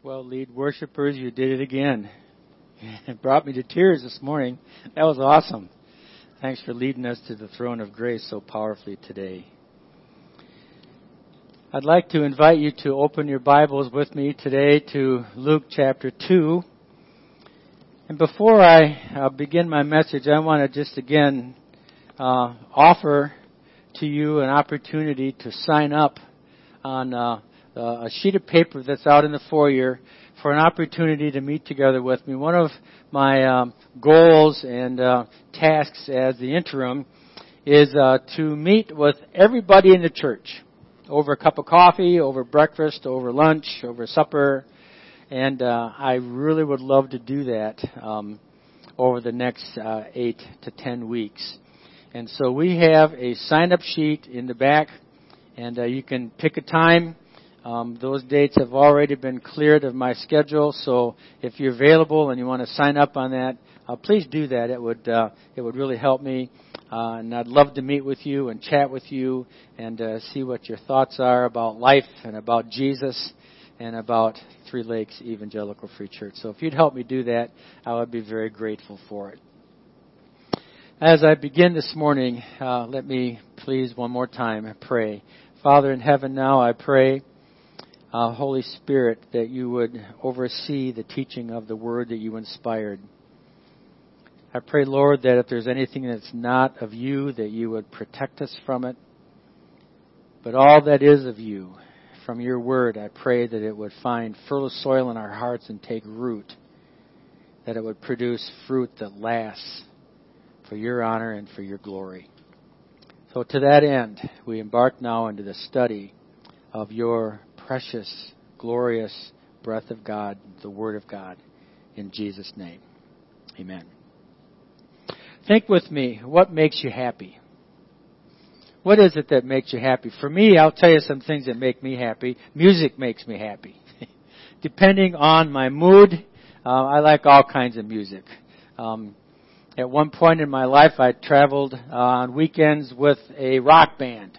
Well, lead worshipers, you did it again. It brought me to tears this morning. That was awesome. Thanks for leading us to the throne of grace so powerfully today. I'd like to invite you to open your Bibles with me today to Luke chapter 2. And before I uh, begin my message, I want to just again uh, offer to you an opportunity to sign up on uh, uh, a sheet of paper that's out in the foyer for an opportunity to meet together with me. One of my um, goals and uh, tasks as the interim is uh, to meet with everybody in the church over a cup of coffee, over breakfast, over lunch, over supper, and uh, I really would love to do that um, over the next uh, eight to ten weeks. And so we have a sign-up sheet in the back, and uh, you can pick a time um, those dates have already been cleared of my schedule, so if you're available and you want to sign up on that, uh, please do that. It would uh, it would really help me, uh, and I'd love to meet with you and chat with you and uh, see what your thoughts are about life and about Jesus and about Three Lakes Evangelical Free Church. So if you'd help me do that, I would be very grateful for it. As I begin this morning, uh, let me please one more time pray. Father in heaven, now I pray uh, Holy Spirit, that you would oversee the teaching of the word that you inspired. I pray, Lord, that if there's anything that's not of you, that you would protect us from it. But all that is of you, from your word, I pray that it would find fertile soil in our hearts and take root, that it would produce fruit that lasts for your honor and for your glory. So to that end, we embark now into the study of your precious, glorious breath of God, the Word of God, in Jesus' name. Amen. Think with me, what makes you happy? What is it that makes you happy? For me, I'll tell you some things that make me happy. Music makes me happy. Depending on my mood, uh, I like all kinds of music. Um, at one point in my life, I traveled uh, on weekends with a rock band.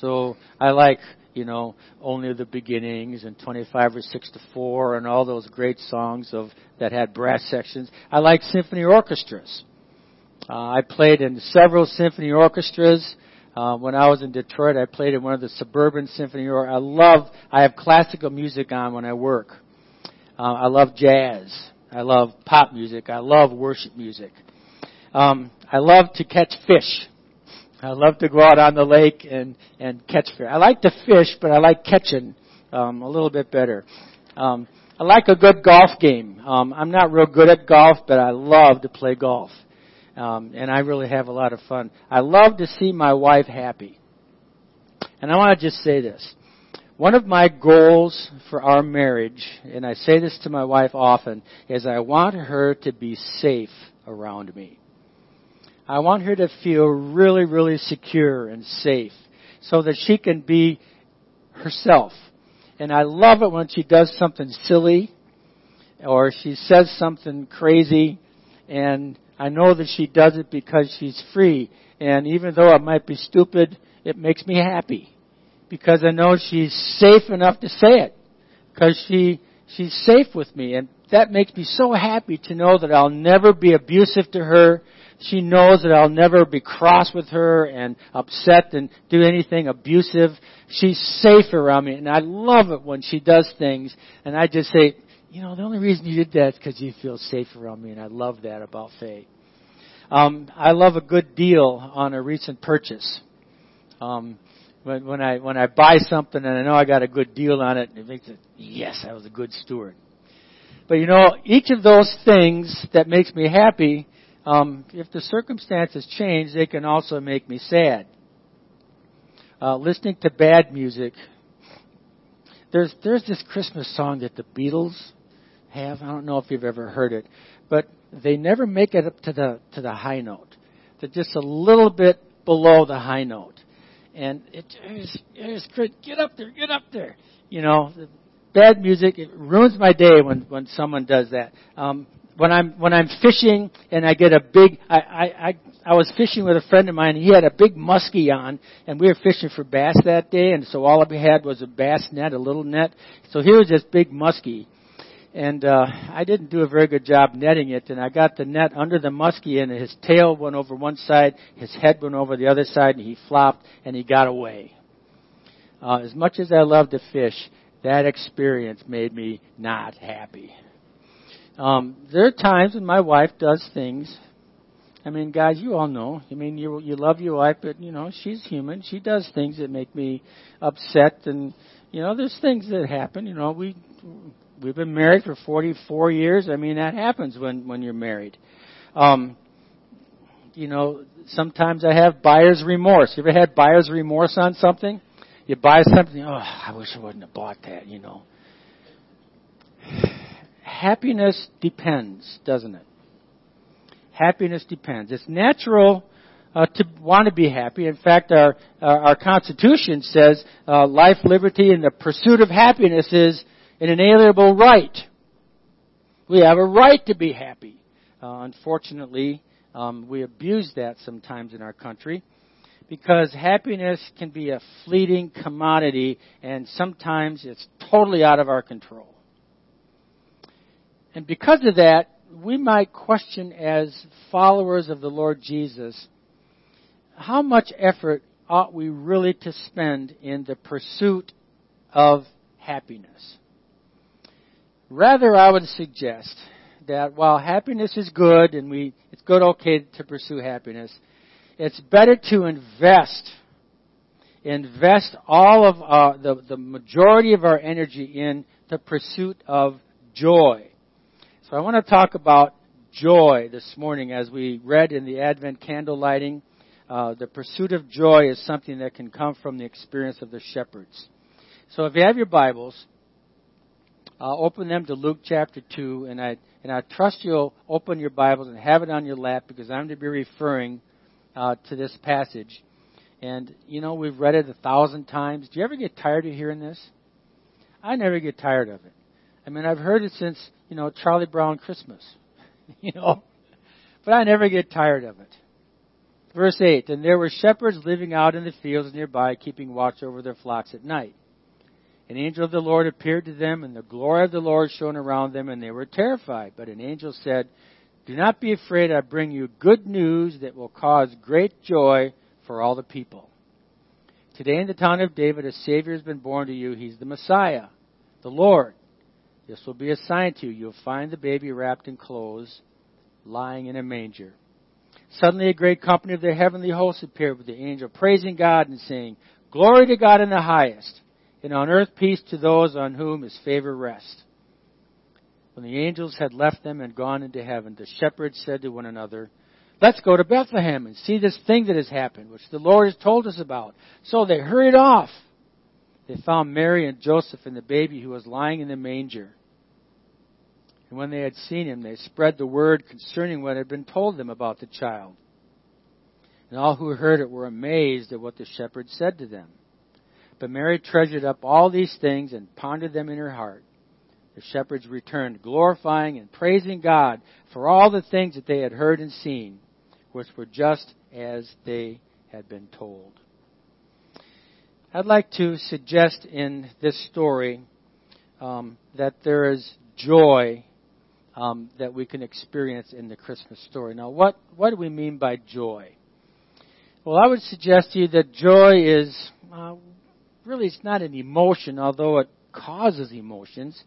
So I like you know, only the beginnings and 25 or 6 to 4 and all those great songs of that had brass sections. I like symphony orchestras. Uh, I played in several symphony orchestras. Uh, when I was in Detroit, I played in one of the suburban symphony or I love I have classical music on when I work. Uh, I love jazz. I love pop music. I love worship music. Um, I love to catch fish. I love to go out on the lake and and catch fish. I like to fish, but I like catching um, a little bit better. Um, I like a good golf game. Um, I'm not real good at golf, but I love to play golf, um, and I really have a lot of fun. I love to see my wife happy, and I want to just say this. One of my goals for our marriage, and I say this to my wife often, is I want her to be safe around me. I want her to feel really, really secure and safe so that she can be herself. And I love it when she does something silly or she says something crazy and I know that she does it because she's free. And even though it might be stupid, it makes me happy because I know she's safe enough to say it because she she's safe with me and that makes me so happy to know that I'll never be abusive to her she knows that I'll never be cross with her and upset and do anything abusive. She's safe around me and I love it when she does things and I just say, you know, the only reason you did that is because you feel safe around me and I love that about Faye. Um, I love a good deal on a recent purchase. Um, when, when I when I buy something and I know I got a good deal on it, it makes it yes, I was a good steward. But you know, each of those things that makes me happy um, if the circumstances change, they can also make me sad. Uh, listening to bad music. There's there's this Christmas song that the Beatles have. I don't know if you've ever heard it, but they never make it up to the to the high note. They're just a little bit below the high note, and it is it's great. Get up there, get up there. You know, bad music it ruins my day when when someone does that. Um, when I'm when I'm fishing and I get a big I, I I I was fishing with a friend of mine. He had a big muskie on, and we were fishing for bass that day. And so all we had was a bass net, a little net. So here was this big muskie, and uh, I didn't do a very good job netting it. And I got the net under the muskie, and his tail went over one side, his head went over the other side, and he flopped and he got away. Uh, as much as I love to fish, that experience made me not happy. Um, there are times when my wife does things. I mean, guys, you all know. I mean, you you love your wife, but you know she's human. She does things that make me upset, and you know, there's things that happen. You know, we we've been married for 44 years. I mean, that happens when when you're married. Um, you know, sometimes I have buyer's remorse. You ever had buyer's remorse on something? You buy something, oh, I wish I wouldn't have bought that. You know happiness depends, doesn't it? Happiness depends. It's natural uh, to want to be happy. In fact, our our, Constitution says uh, life, liberty, and the pursuit of happiness is an inalienable right. We have a right to be happy. Uh, unfortunately, um, we abuse that sometimes in our country because happiness can be a fleeting commodity, and sometimes it's totally out of our control. And because of that, we might question as followers of the Lord Jesus, how much effort ought we really to spend in the pursuit of happiness? Rather, I would suggest that while happiness is good and we, it's good okay to pursue happiness, it's better to invest, invest all of our, the, the majority of our energy in the pursuit of joy. So I want to talk about joy this morning as we read in the Advent candle lighting. Uh, the pursuit of joy is something that can come from the experience of the shepherds. So if you have your Bibles, uh, open them to Luke chapter 2, and I, and I trust you'll open your Bibles and have it on your lap because I'm going to be referring uh, to this passage. And, you know, we've read it a thousand times. Do you ever get tired of hearing this? I never get tired of it. I mean, I've heard it since, you know, Charlie Brown Christmas, you know, but I never get tired of it. Verse 8, And there were shepherds living out in the fields nearby, keeping watch over their flocks at night. An angel of the Lord appeared to them, and the glory of the Lord shone around them, and they were terrified. But an angel said, Do not be afraid, I bring you good news that will cause great joy for all the people. Today in the town of David, a Savior has been born to you. He's the Messiah, the Lord. This will be a sign to you. You'll find the baby wrapped in clothes, lying in a manger. Suddenly a great company of the heavenly hosts appeared with the angel, praising God and saying, Glory to God in the highest, and on earth peace to those on whom his favor rests. When the angels had left them and gone into heaven, the shepherds said to one another, Let's go to Bethlehem and see this thing that has happened, which the Lord has told us about. So they hurried off they found Mary and Joseph and the baby who was lying in the manger. And when they had seen him, they spread the word concerning what had been told them about the child. And all who heard it were amazed at what the shepherds said to them. But Mary treasured up all these things and pondered them in her heart. The shepherds returned, glorifying and praising God for all the things that they had heard and seen, which were just as they had been told. I'd like to suggest in this story um, that there is joy um, that we can experience in the Christmas story. Now, what, what do we mean by joy? Well, I would suggest to you that joy is uh, really it's not an emotion, although it causes emotions.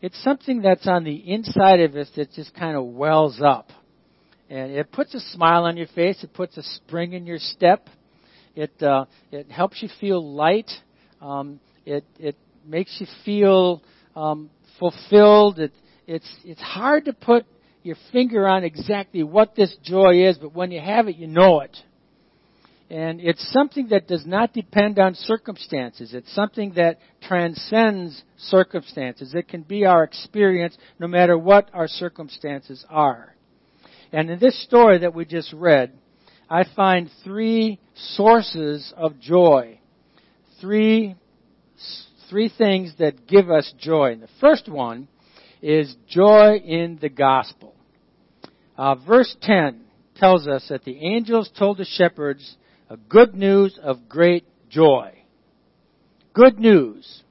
It's something that's on the inside of us that just kind of wells up. And it puts a smile on your face, it puts a spring in your step, it uh, it helps you feel light. Um, it it makes you feel um, fulfilled. It it's it's hard to put your finger on exactly what this joy is, but when you have it, you know it. And it's something that does not depend on circumstances. It's something that transcends circumstances. It can be our experience no matter what our circumstances are. And in this story that we just read, I find three sources of joy. Three, three things that give us joy. And the first one is joy in the gospel. Uh, verse 10 tells us that the angels told the shepherds a good news of great joy. Good news.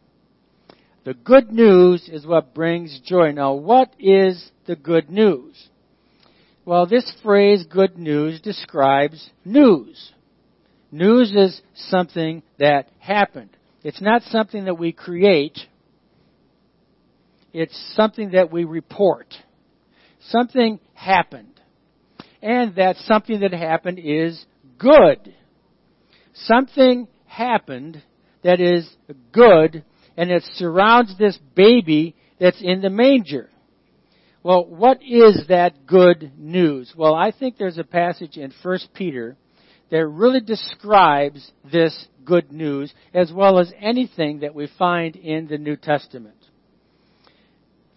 The good news is what brings joy. Now, what is the good news? Well, this phrase, good news, describes news. News is something that happened. It's not something that we create. It's something that we report. Something happened. And that something that happened is good. Something happened that is good and it surrounds this baby that's in the manger. Well, what is that good news? Well, I think there's a passage in 1 Peter that really describes this good news as well as anything that we find in the New Testament.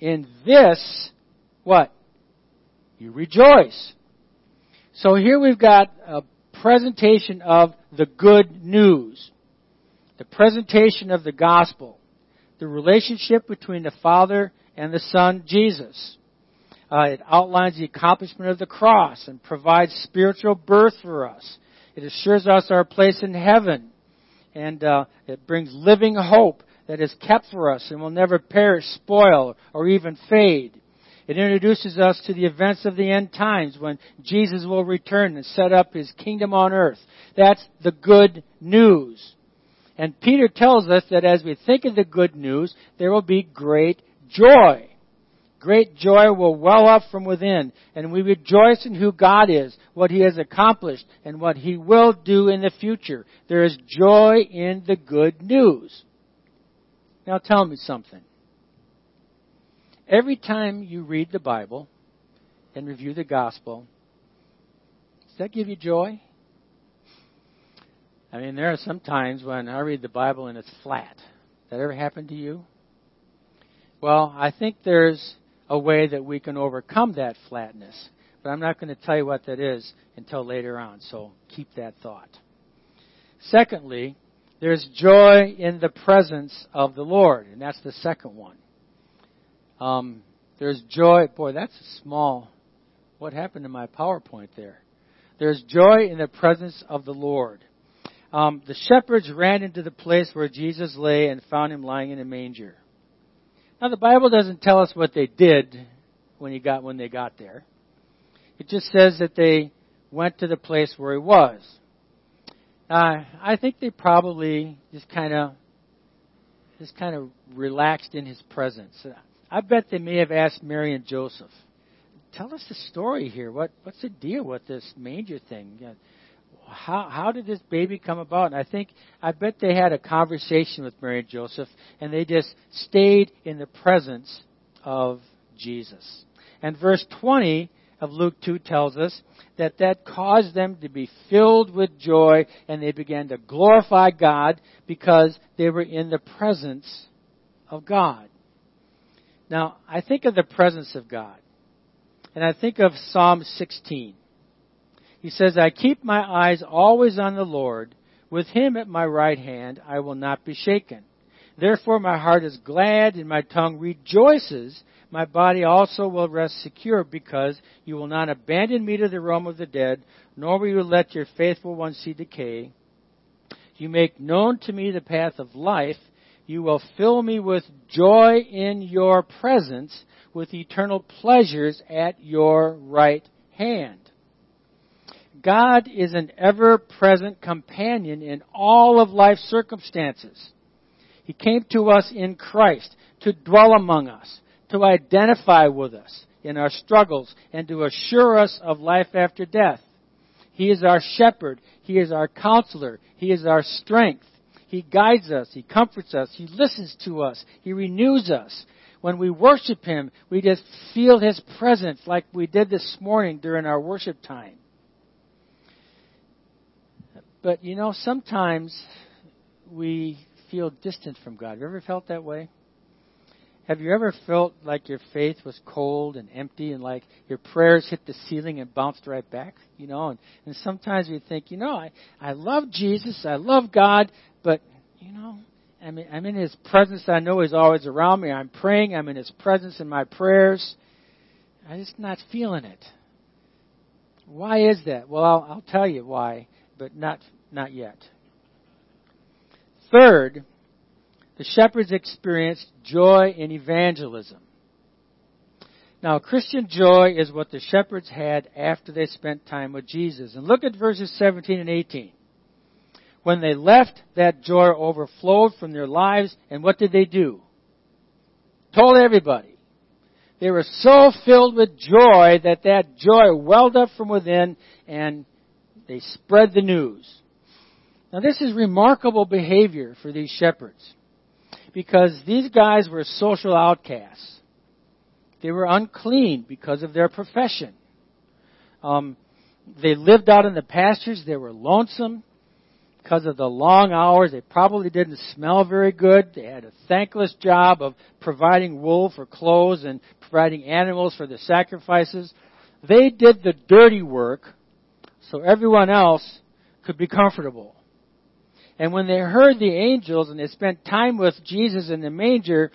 In this, what? You rejoice. So here we've got a presentation of the good news. The presentation of the gospel. The relationship between the Father and the Son, Jesus. Uh, it outlines the accomplishment of the cross and provides spiritual birth for us. It assures us our place in heaven. And uh, it brings living hope that is kept for us and will never perish, spoil, or even fade. It introduces us to the events of the end times when Jesus will return and set up his kingdom on earth. That's the good news. And Peter tells us that as we think of the good news, there will be great joy. Great joy will well up from within, and we rejoice in who God is, what He has accomplished, and what He will do in the future. There is joy in the good news. Now tell me something. Every time you read the Bible and review the gospel, does that give you joy? I mean, there are some times when I read the Bible and it's flat. That ever happened to you? Well, I think there's a way that we can overcome that flatness. But I'm not going to tell you what that is until later on, so keep that thought. Secondly, there's joy in the presence of the Lord, and that's the second one. Um, there's joy. Boy, that's a small. What happened to my PowerPoint there? There's joy in the presence of the Lord. Um, the shepherds ran into the place where Jesus lay and found him lying in a manger. Now the Bible doesn't tell us what they did when he got when they got there. It just says that they went to the place where he was. Uh, I think they probably just kind of just kind of relaxed in his presence. I bet they may have asked Mary and Joseph, "Tell us the story here. What what's the deal with this manger thing? How how did this baby come about?" And I think I bet they had a conversation with Mary and Joseph, and they just stayed in the presence of Jesus. And verse 20 of Luke 2 tells us that that caused them to be filled with joy and they began to glorify God because they were in the presence of God. Now, I think of the presence of God and I think of Psalm 16. He says, I keep my eyes always on the Lord. With him at my right hand, I will not be shaken. Therefore my heart is glad and my tongue rejoices my body also will rest secure because you will not abandon me to the realm of the dead, nor will you let your faithful one see decay. You make known to me the path of life. You will fill me with joy in your presence, with eternal pleasures at your right hand. God is an ever present companion in all of life's circumstances. He came to us in Christ to dwell among us, to identify with us in our struggles and to assure us of life after death. He is our shepherd. He is our counselor. He is our strength. He guides us. He comforts us. He listens to us. He renews us. when we worship Him, we just feel His presence like we did this morning during our worship time. But you know, sometimes we feel distant from God. Have you ever felt that way? Have you ever felt like your faith was cold and empty and like your prayers hit the ceiling and bounced right back? You know, and, and sometimes you think, you know, I, I love Jesus, I love God, but, you know, I'm in, I'm in His presence. I know He's always around me. I'm praying. I'm in His presence in my prayers. I'm just not feeling it. Why is that? Well, I'll, I'll tell you why, but not not yet. Third, the shepherds experienced joy in evangelism. Now, Christian joy is what the shepherds had after they spent time with Jesus. And look at verses 17 and 18. When they left, that joy overflowed from their lives, and what did they do? Told everybody. They were so filled with joy that that joy welled up from within, and they spread the news. Now, this is remarkable behavior for these shepherds because these guys were social outcasts. They were unclean because of their profession. Um, they lived out in the pastures. They were lonesome because of the long hours. They probably didn't smell very good. They had a thankless job of providing wool for clothes and providing animals for the sacrifices. They did the dirty work so everyone else could be comfortable. And when they heard the angels and they spent time with Jesus in the manger,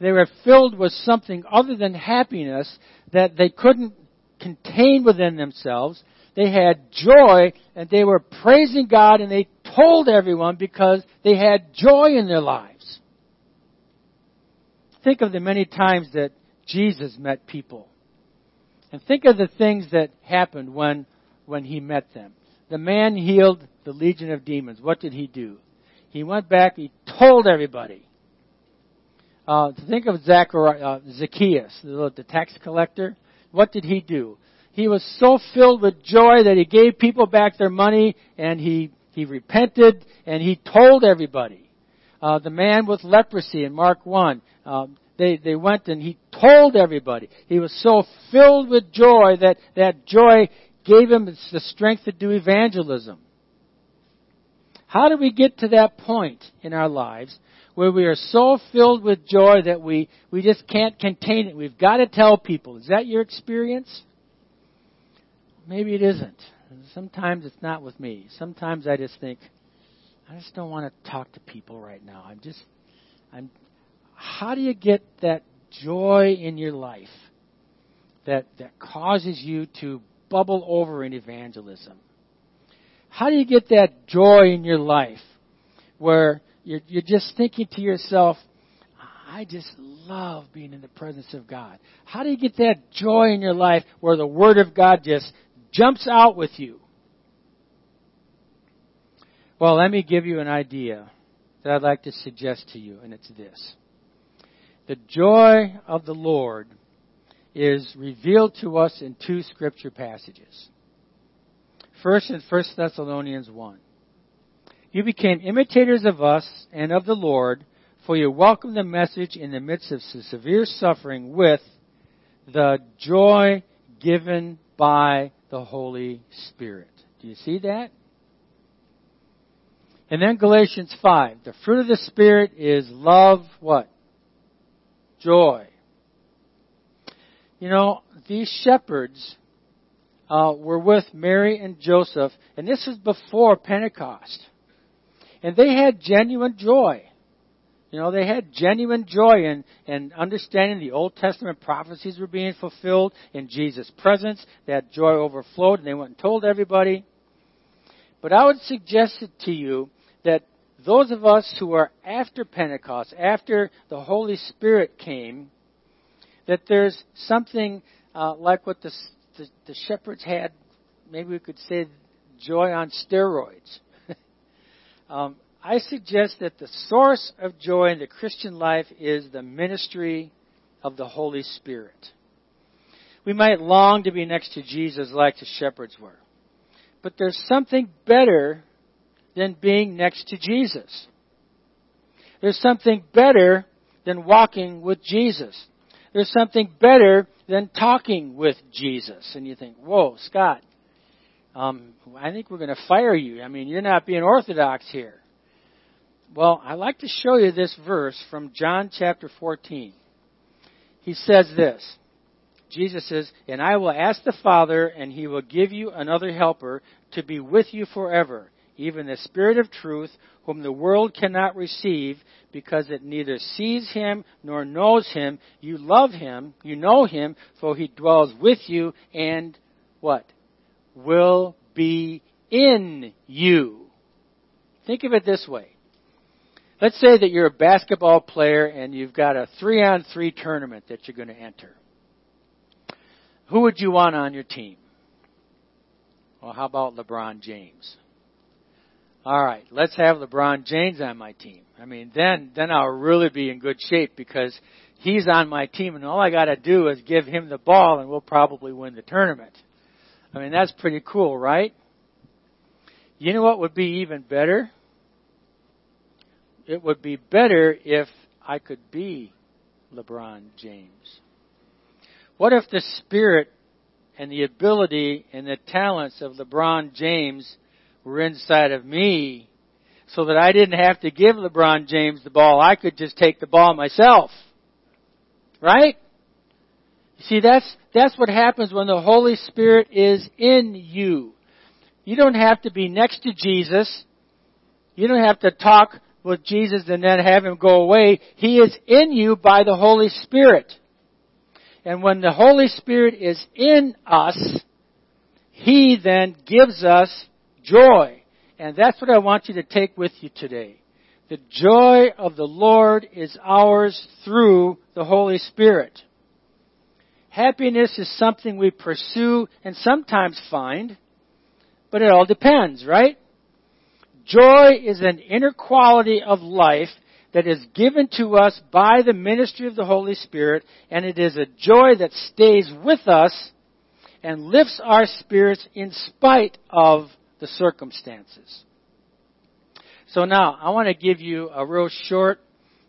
they were filled with something other than happiness that they couldn't contain within themselves. They had joy and they were praising God and they told everyone because they had joy in their lives. Think of the many times that Jesus met people. And think of the things that happened when, when he met them. The man healed the legion of demons. What did he do? He went back, he told everybody. Uh, think of Zachariah, uh, Zacchaeus, the, the tax collector. What did he do? He was so filled with joy that he gave people back their money and he, he repented and he told everybody. Uh, the man with leprosy in Mark 1, um, they, they went and he told everybody. He was so filled with joy that that joy gave him the strength to do evangelism. How do we get to that point in our lives where we are so filled with joy that we, we just can't contain it? We've got to tell people. Is that your experience? Maybe it isn't. Sometimes it's not with me. Sometimes I just think, I just don't want to talk to people right now. I'm just, I'm, how do you get that joy in your life that, that causes you to bubble over in evangelism? How do you get that joy in your life where you're, you're just thinking to yourself, I just love being in the presence of God? How do you get that joy in your life where the Word of God just jumps out with you? Well, let me give you an idea that I'd like to suggest to you, and it's this. The joy of the Lord is revealed to us in two scripture passages. First in 1 Thessalonians 1. You became imitators of us and of the Lord, for you welcomed the message in the midst of severe suffering with the joy given by the Holy Spirit. Do you see that? And then Galatians 5. The fruit of the Spirit is love, what? Joy. You know, these shepherds uh, were with Mary and Joseph, and this was before Pentecost. And they had genuine joy. You know, they had genuine joy in, in understanding the Old Testament prophecies were being fulfilled in Jesus' presence. That joy overflowed, and they went and told everybody. But I would suggest it to you that those of us who are after Pentecost, after the Holy Spirit came, that there's something uh, like what the the, the shepherds had, maybe we could say, joy on steroids. um, I suggest that the source of joy in the Christian life is the ministry of the Holy Spirit. We might long to be next to Jesus like the shepherds were. But there's something better than being next to Jesus. There's something better than walking with Jesus. There's something better than talking with Jesus. And you think, whoa, Scott, um, I think we're going to fire you. I mean, you're not being orthodox here. Well, I'd like to show you this verse from John chapter 14. He says this. Jesus says, And I will ask the Father, and he will give you another helper to be with you forever, even the Spirit of truth, whom the world cannot receive, because it neither sees him nor knows him. You love him, you know him, for he dwells with you and what? Will be in you. Think of it this way. Let's say that you're a basketball player and you've got a three on three tournament that you're going to enter. Who would you want on your team? Well, how about LeBron James? All right, let's have LeBron James on my team. I mean, then then I'll really be in good shape because he's on my team, and all I got to do is give him the ball, and we'll probably win the tournament. I mean, that's pretty cool, right? You know what would be even better? It would be better if I could be LeBron James. What if the spirit and the ability and the talents of LeBron James were inside of me so that I didn't have to give LeBron James the ball. I could just take the ball myself. Right? See, that's, that's what happens when the Holy Spirit is in you. You don't have to be next to Jesus. You don't have to talk with Jesus and then have him go away. He is in you by the Holy Spirit. And when the Holy Spirit is in us, He then gives us joy. And that's what I want you to take with you today. The joy of the Lord is ours through the Holy Spirit. Happiness is something we pursue and sometimes find, but it all depends, right? Joy is an inner quality of life that is given to us by the ministry of the Holy Spirit, and it is a joy that stays with us and lifts our spirits in spite of the circumstances. So now, I want to give you a real short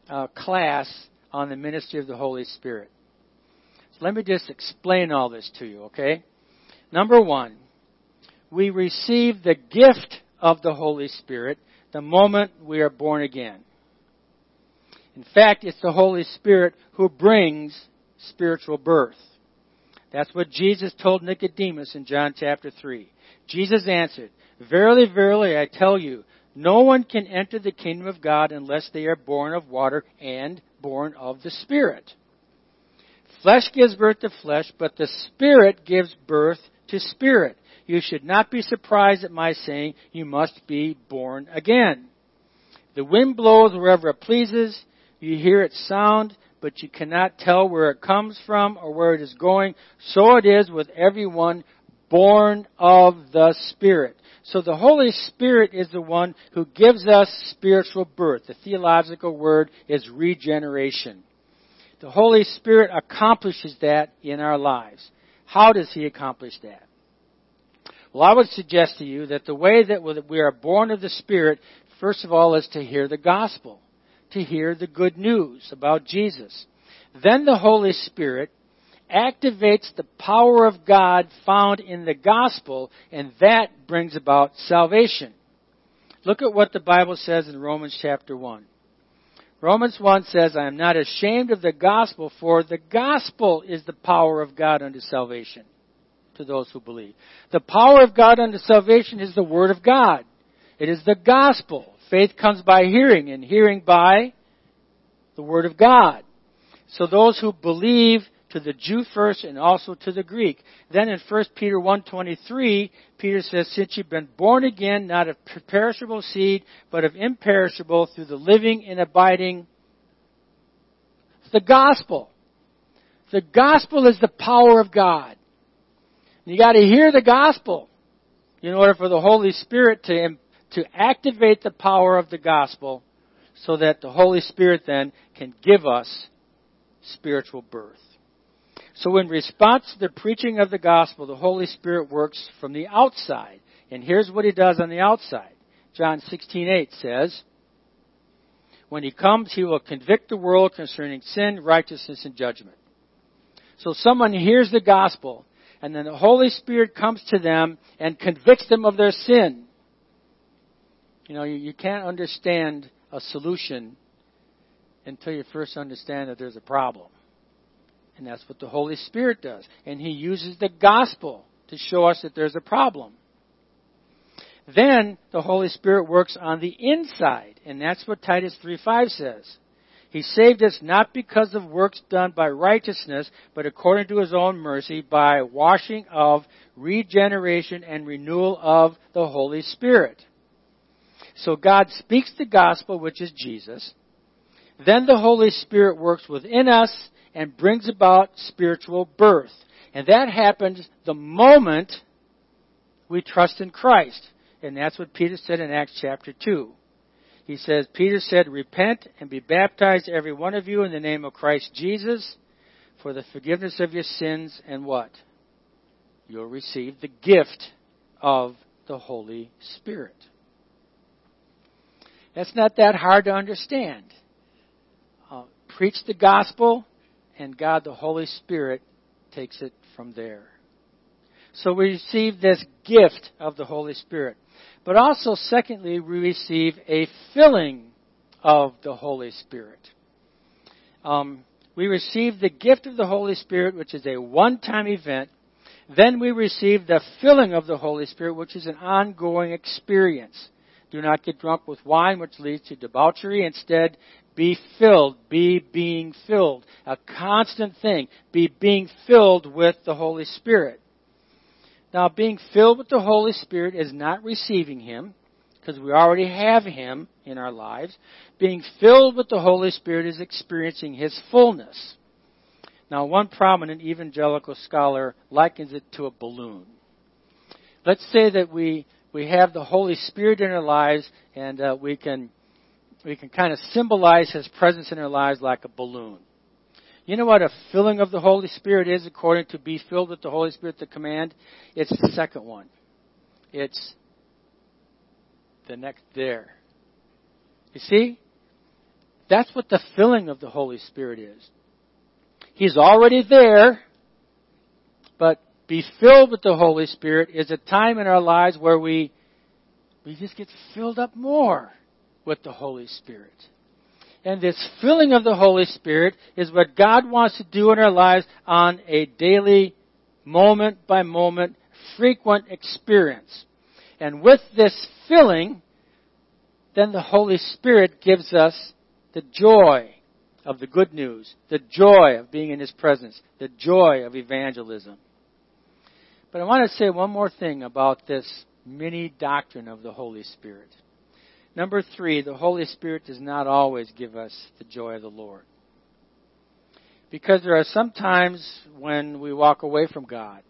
uh, class on the ministry of the Holy Spirit. So let me just explain all this to you, okay? Number one, we receive the gift of the Holy Spirit the moment we are born again. In fact, it's the Holy Spirit who brings spiritual birth. That's what Jesus told Nicodemus in John chapter 3. Jesus answered, Verily, verily, I tell you, no one can enter the kingdom of God unless they are born of water and born of the Spirit. Flesh gives birth to flesh, but the Spirit gives birth to spirit. You should not be surprised at my saying, You must be born again. The wind blows wherever it pleases. You hear its sound, but you cannot tell where it comes from or where it is going. So it is with everyone born of the Spirit. So the Holy Spirit is the one who gives us spiritual birth. The theological word is regeneration. The Holy Spirit accomplishes that in our lives. How does He accomplish that? Well, I would suggest to you that the way that we are born of the Spirit, first of all, is to hear the gospel, to hear the good news about Jesus. Then the Holy Spirit activates the power of God found in the gospel, and that brings about salvation. Look at what the Bible says in Romans chapter 1. Romans 1 says, I am not ashamed of the gospel, for the gospel is the power of God unto salvation to those who believe. The power of God unto salvation is the word of God. It is the gospel. Faith comes by hearing, and hearing by the word of God. So those who believe to the Jew first and also to the Greek. Then in 1 Peter 1.23, Peter says, Since you've been born again, not of perishable seed, but of imperishable through the living and abiding the gospel. The gospel is the power of God. You got to hear the gospel in order for the Holy Spirit to, to activate the power of the gospel so that the Holy Spirit then can give us spiritual birth. So in response to the preaching of the gospel, the Holy Spirit works from the outside. And here's what he does on the outside. John 16:8 says, "When he comes, he will convict the world concerning sin, righteousness, and judgment." So someone hears the gospel, and then the Holy Spirit comes to them and convicts them of their sin. You know, you, you can't understand a solution until you first understand that there's a problem. And that's what the Holy Spirit does. And He uses the gospel to show us that there's a problem. Then the Holy Spirit works on the inside, and that's what Titus 3:5 says. He saved us not because of works done by righteousness, but according to his own mercy by washing of regeneration and renewal of the Holy Spirit. So God speaks the gospel, which is Jesus. Then the Holy Spirit works within us and brings about spiritual birth. And that happens the moment we trust in Christ. And that's what Peter said in Acts chapter 2. He says, Peter said, Repent and be baptized, every one of you, in the name of Christ Jesus, for the forgiveness of your sins, and what? You'll receive the gift of the Holy Spirit. That's not that hard to understand. Uh, preach the gospel, and God the Holy Spirit takes it from there. So we receive this gift of the Holy Spirit. But also, secondly, we receive a filling of the Holy Spirit. Um, we receive the gift of the Holy Spirit, which is a one time event. Then we receive the filling of the Holy Spirit, which is an ongoing experience. Do not get drunk with wine, which leads to debauchery. Instead, be filled. Be being filled. A constant thing. Be being filled with the Holy Spirit. Now, being filled with the Holy Spirit is not receiving Him, because we already have Him in our lives. Being filled with the Holy Spirit is experiencing His fullness. Now, one prominent evangelical scholar likens it to a balloon. Let's say that we, we have the Holy Spirit in our lives and uh, we can, we can kind of symbolize His presence in our lives like a balloon. You know what a filling of the Holy Spirit is according to be filled with the Holy Spirit, the command? It's the second one. It's the next there. You see? That's what the filling of the Holy Spirit is. He's already there, but be filled with the Holy Spirit is a time in our lives where we we just get filled up more with the Holy Spirit. And this filling of the Holy Spirit is what God wants to do in our lives on a daily, moment by moment, frequent experience. And with this filling, then the Holy Spirit gives us the joy of the good news, the joy of being in His presence, the joy of evangelism. But I want to say one more thing about this mini doctrine of the Holy Spirit. Number three, the Holy Spirit does not always give us the joy of the Lord. Because there are some times when we walk away from God.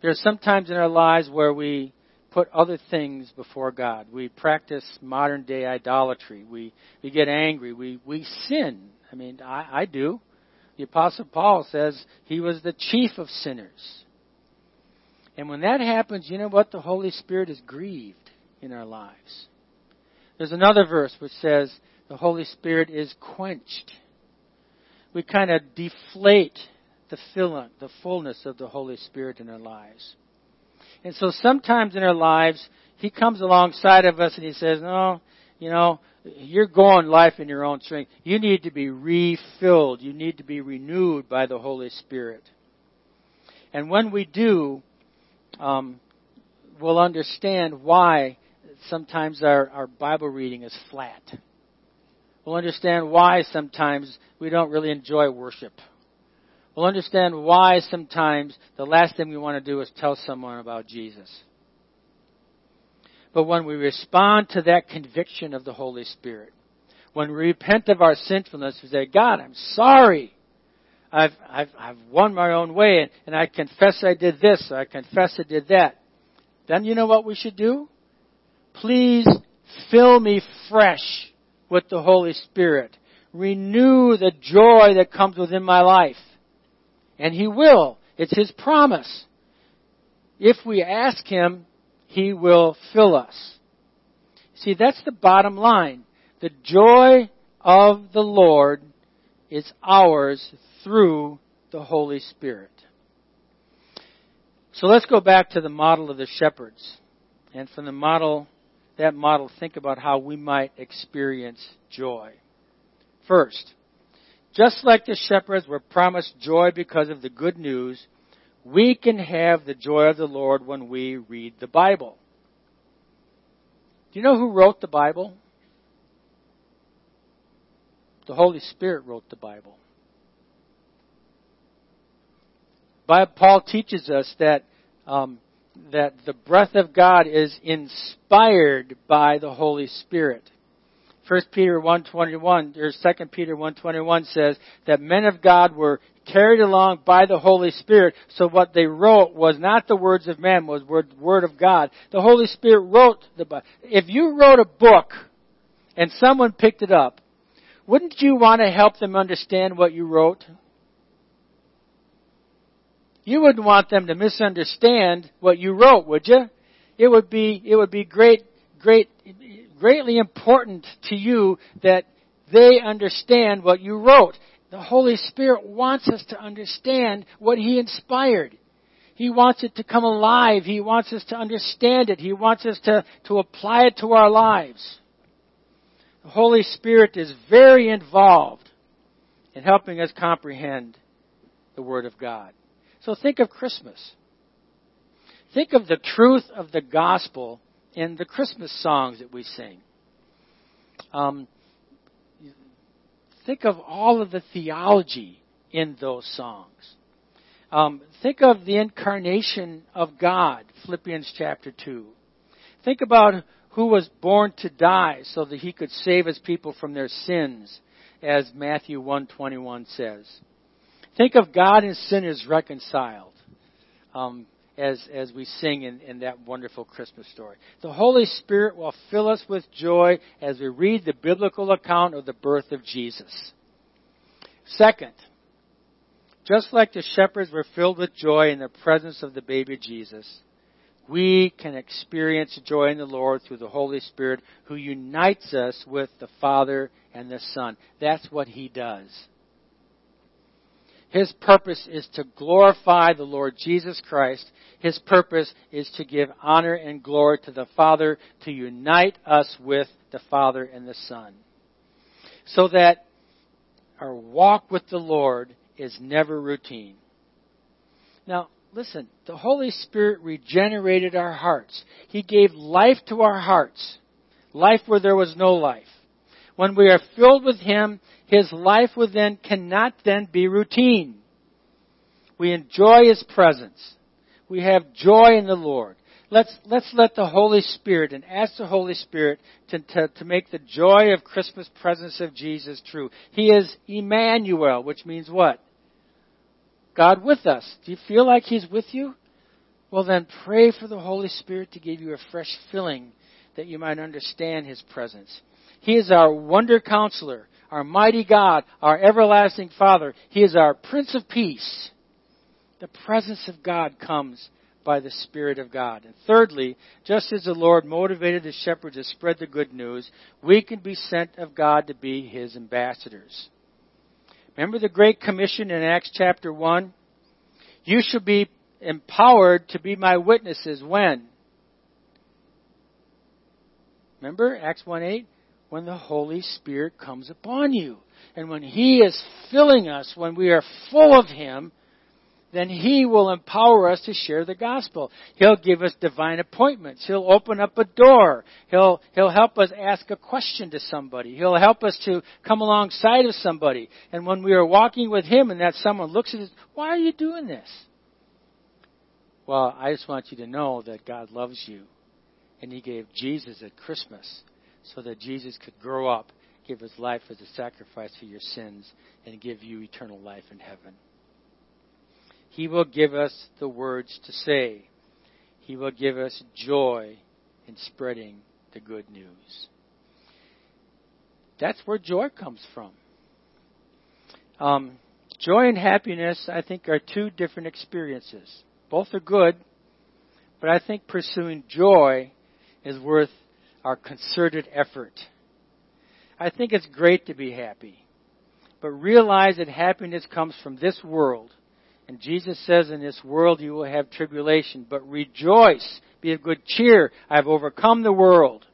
There are some times in our lives where we put other things before God. We practice modern day idolatry. We, we get angry. We, we sin. I mean, I, I do. The Apostle Paul says he was the chief of sinners. And when that happens, you know what? The Holy Spirit is grieved in our lives. There's another verse which says the Holy Spirit is quenched. We kind of deflate the filling, the fullness of the Holy Spirit in our lives. And so sometimes in our lives, He comes alongside of us and He says, no, you know, you're going life in your own strength. You need to be refilled. You need to be renewed by the Holy Spirit. And when we do, um, we'll understand why sometimes our, our Bible reading is flat. We'll understand why sometimes we don't really enjoy worship. We'll understand why sometimes the last thing we want to do is tell someone about Jesus. But when we respond to that conviction of the Holy Spirit, when we repent of our sinfulness, we say, God, I'm sorry. I've, I've, I've won my own way and, and I confess I did this, I confess I did that. Then you know what we should do? Please fill me fresh with the Holy Spirit. Renew the joy that comes within my life. And He will. It's His promise. If we ask Him, He will fill us. See, that's the bottom line. The joy of the Lord is ours through the Holy Spirit. So let's go back to the model of the shepherds. And from the model, that model, think about how we might experience joy. First, just like the shepherds were promised joy because of the good news, we can have the joy of the Lord when we read the Bible. Do you know who wrote the Bible? The Holy Spirit wrote the Bible. Paul teaches us that um, that the breath of God is inspired by the Holy Spirit. 1 Peter 1.21, or 2 Peter 1.21 says that men of God were carried along by the Holy Spirit. So what they wrote was not the words of men, was word, word of God. The Holy Spirit wrote the Bible. If you wrote a book and someone picked it up, wouldn't you want to help them understand what you wrote? You wouldn't want them to misunderstand what you wrote, would you? It would be, it would be great, great, greatly important to you that they understand what you wrote. The Holy Spirit wants us to understand what He inspired. He wants it to come alive. He wants us to understand it. He wants us to, to apply it to our lives. The Holy Spirit is very involved in helping us comprehend the Word of God. So think of Christmas. Think of the truth of the gospel in the Christmas songs that we sing. Um, think of all of the theology in those songs. Um, think of the incarnation of God, Philippians chapter 2. Think about who was born to die so that he could save his people from their sins, as Matthew 121 says. Think of God and sinners reconciled, um, as as we sing in, in that wonderful Christmas story. The Holy Spirit will fill us with joy as we read the biblical account of the birth of Jesus. Second, just like the shepherds were filled with joy in the presence of the baby Jesus, we can experience joy in the Lord through the Holy Spirit who unites us with the Father and the Son. That's what He does. His purpose is to glorify the Lord Jesus Christ. His purpose is to give honor and glory to the Father, to unite us with the Father and the Son. So that our walk with the Lord is never routine. Now, listen, the Holy Spirit regenerated our hearts. He gave life to our hearts. Life where there was no life. When we are filled with Him, His life within cannot then be routine. We enjoy His presence. We have joy in the Lord. Let's, let's let the Holy Spirit and ask the Holy Spirit to, to, to make the joy of Christmas presence of Jesus true. He is Emmanuel, which means what? God with us. Do you feel like He's with you? Well, then pray for the Holy Spirit to give you a fresh filling that you might understand His presence. He is our wonder counselor, our mighty God, our everlasting Father. He is our Prince of Peace. The presence of God comes by the Spirit of God. And thirdly, just as the Lord motivated the shepherds to spread the good news, we can be sent of God to be His ambassadors. Remember the Great Commission in Acts chapter 1? You shall be empowered to be my witnesses when? Remember Acts 1 8? When the Holy Spirit comes upon you. And when He is filling us, when we are full of Him, then He will empower us to share the gospel. He'll give us divine appointments. He'll open up a door. He'll, He'll help us ask a question to somebody. He'll help us to come alongside of somebody. And when we are walking with Him and that someone looks at us, why are you doing this? Well, I just want you to know that God loves you. And He gave Jesus at Christmas so that Jesus could grow up, give his life as a sacrifice for your sins, and give you eternal life in heaven. He will give us the words to say. He will give us joy in spreading the good news. That's where joy comes from. Um, joy and happiness, I think, are two different experiences. Both are good, but I think pursuing joy is worth our concerted effort. I think it's great to be happy. but realize that happiness comes from this world. And Jesus says, In this world you will have tribulation, but rejoice, be of good cheer. I have overcome the world.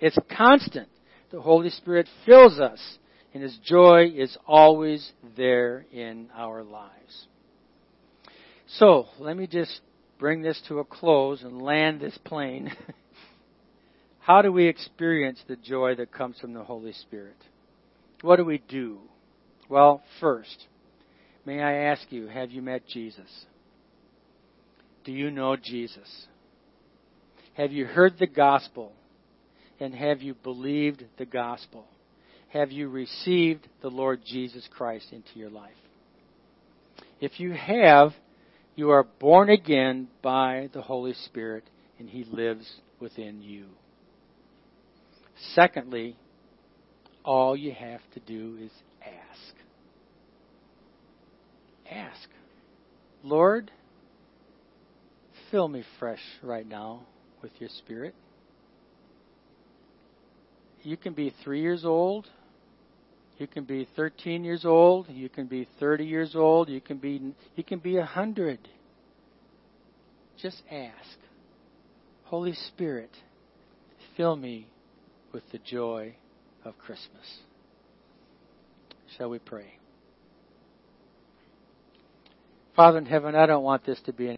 It's constant. The Holy Spirit fills us, and His joy is always there in our lives. So, let me just bring this to a close and land this plane. How do we experience the joy that comes from the Holy Spirit? What do we do? Well, first, may I ask you, have you met Jesus? Do you know Jesus? Have you heard the gospel? And have you believed the gospel? Have you received the Lord Jesus Christ into your life? If you have, you are born again by the Holy Spirit, and He lives within you. Secondly, all you have to do is ask. Ask. Lord, fill me fresh right now with your Spirit. You can be three years old. You can be 13 years old. You can be 30 years old. You can be you can be a hundred. Just ask, Holy Spirit, fill me with the joy of Christmas. Shall we pray? Father in heaven, I don't want this to be an